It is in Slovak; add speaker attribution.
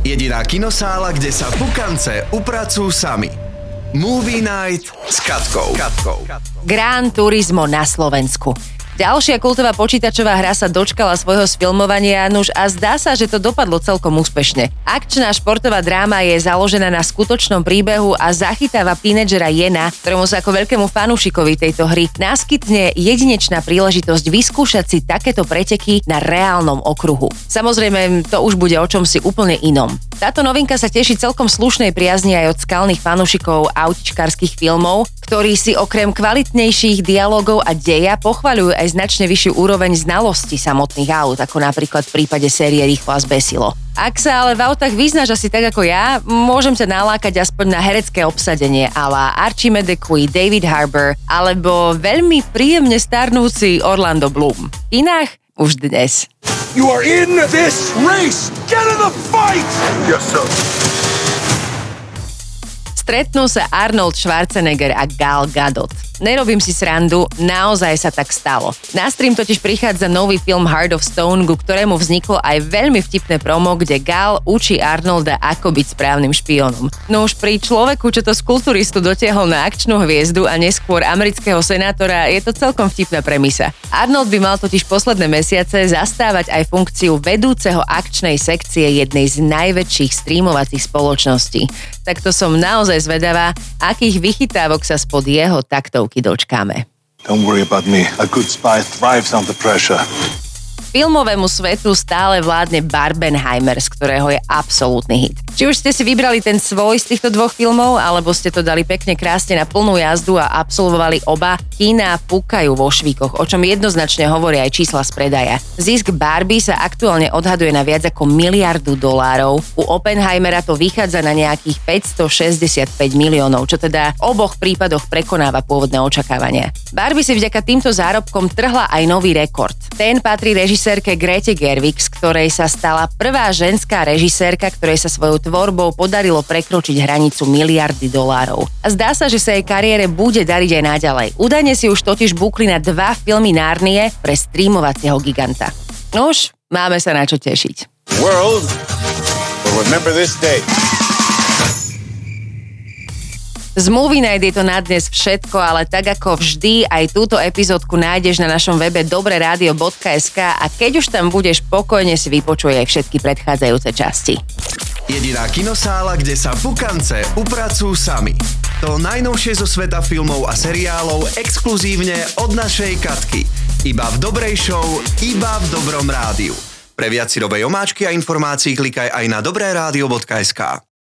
Speaker 1: Jediná kinosála, kde sa pukance upracujú sami. Movie Night s Katkou. Katkou.
Speaker 2: Gran Turismo na Slovensku. Ďalšia kultová počítačová hra sa dočkala svojho sfilmovania nuž a zdá sa, že to dopadlo celkom úspešne. Akčná športová dráma je založená na skutočnom príbehu a zachytáva tínedžera Jena, ktorému sa ako veľkému fanúšikovi tejto hry naskytne jedinečná príležitosť vyskúšať si takéto preteky na reálnom okruhu. Samozrejme, to už bude o čom si úplne inom. Táto novinka sa teší celkom slušnej priazni aj od skalných fanúšikov autičkárskych filmov, ktorí si okrem kvalitnejších dialogov a deja pochvaľujú aj značne vyššiu úroveň znalosti samotných aut, ako napríklad v prípade série Rýchlo a zbesilo. Ak sa ale v autách vyznáš asi tak ako ja, môžem ťa nalákať aspoň na herecké obsadenie ala Archie McQueen, David Harbour alebo veľmi príjemne starnúci Orlando Bloom. Inách už dnes.
Speaker 3: You are in this race. Get in the fight. Yes, sir.
Speaker 2: Stretnú sa Arnold Schwarzenegger a Gal Gadot. Nerobím si srandu, naozaj sa tak stalo. Na stream totiž prichádza nový film Heart of Stone, ku ktorému vzniklo aj veľmi vtipné promo, kde Gal učí Arnolda, ako byť správnym špiónom. No už pri človeku, čo to z kulturistu dotiahol na akčnú hviezdu a neskôr amerického senátora, je to celkom vtipná premisa. Arnold by mal totiž posledné mesiace zastávať aj funkciu vedúceho akčnej sekcie jednej z najväčších streamovacích spoločností. Tak to som naozaj zvedavá, akých vychytávok sa spod jeho taktov roky dočkáme.
Speaker 3: Don't worry about me. A good spy thrives under pressure.
Speaker 2: Filmovému svetu stále vládne Barbenheimer, z ktorého je absolútny hit. Či už ste si vybrali ten svoj z týchto dvoch filmov, alebo ste to dali pekne krásne na plnú jazdu a absolvovali oba, kína púkajú vo švíkoch, o čom jednoznačne hovoria aj čísla z predaja. Zisk Barbie sa aktuálne odhaduje na viac ako miliardu dolárov. U Oppenheimera to vychádza na nejakých 565 miliónov, čo teda v oboch prípadoch prekonáva pôvodné očakávania. Barbie si vďaka týmto zárobkom trhla aj nový rekord. Ten patrí režis režisérke Grete Gerwig, z ktorej sa stala prvá ženská režisérka, ktorej sa svojou tvorbou podarilo prekročiť hranicu miliardy dolárov. A zdá sa, že sa jej kariére bude dariť aj naďalej. Údajne si už totiž bukli na dva filmy Nárnie pre streamovacieho giganta. Nož, máme sa na čo tešiť. World remember this day. Z Movie Night je to na dnes všetko, ale tak ako vždy, aj túto epizódku nájdeš na našom webe dobreradio.sk a keď už tam budeš, pokojne si vypočuj aj všetky predchádzajúce časti.
Speaker 1: Jediná kinosála, kde sa pukance upracujú sami. To najnovšie zo sveta filmov a seriálov exkluzívne od našej Katky. Iba v dobrej show, iba v dobrom rádiu. Pre viac omáčky a informácií klikaj aj na dobreradio.sk.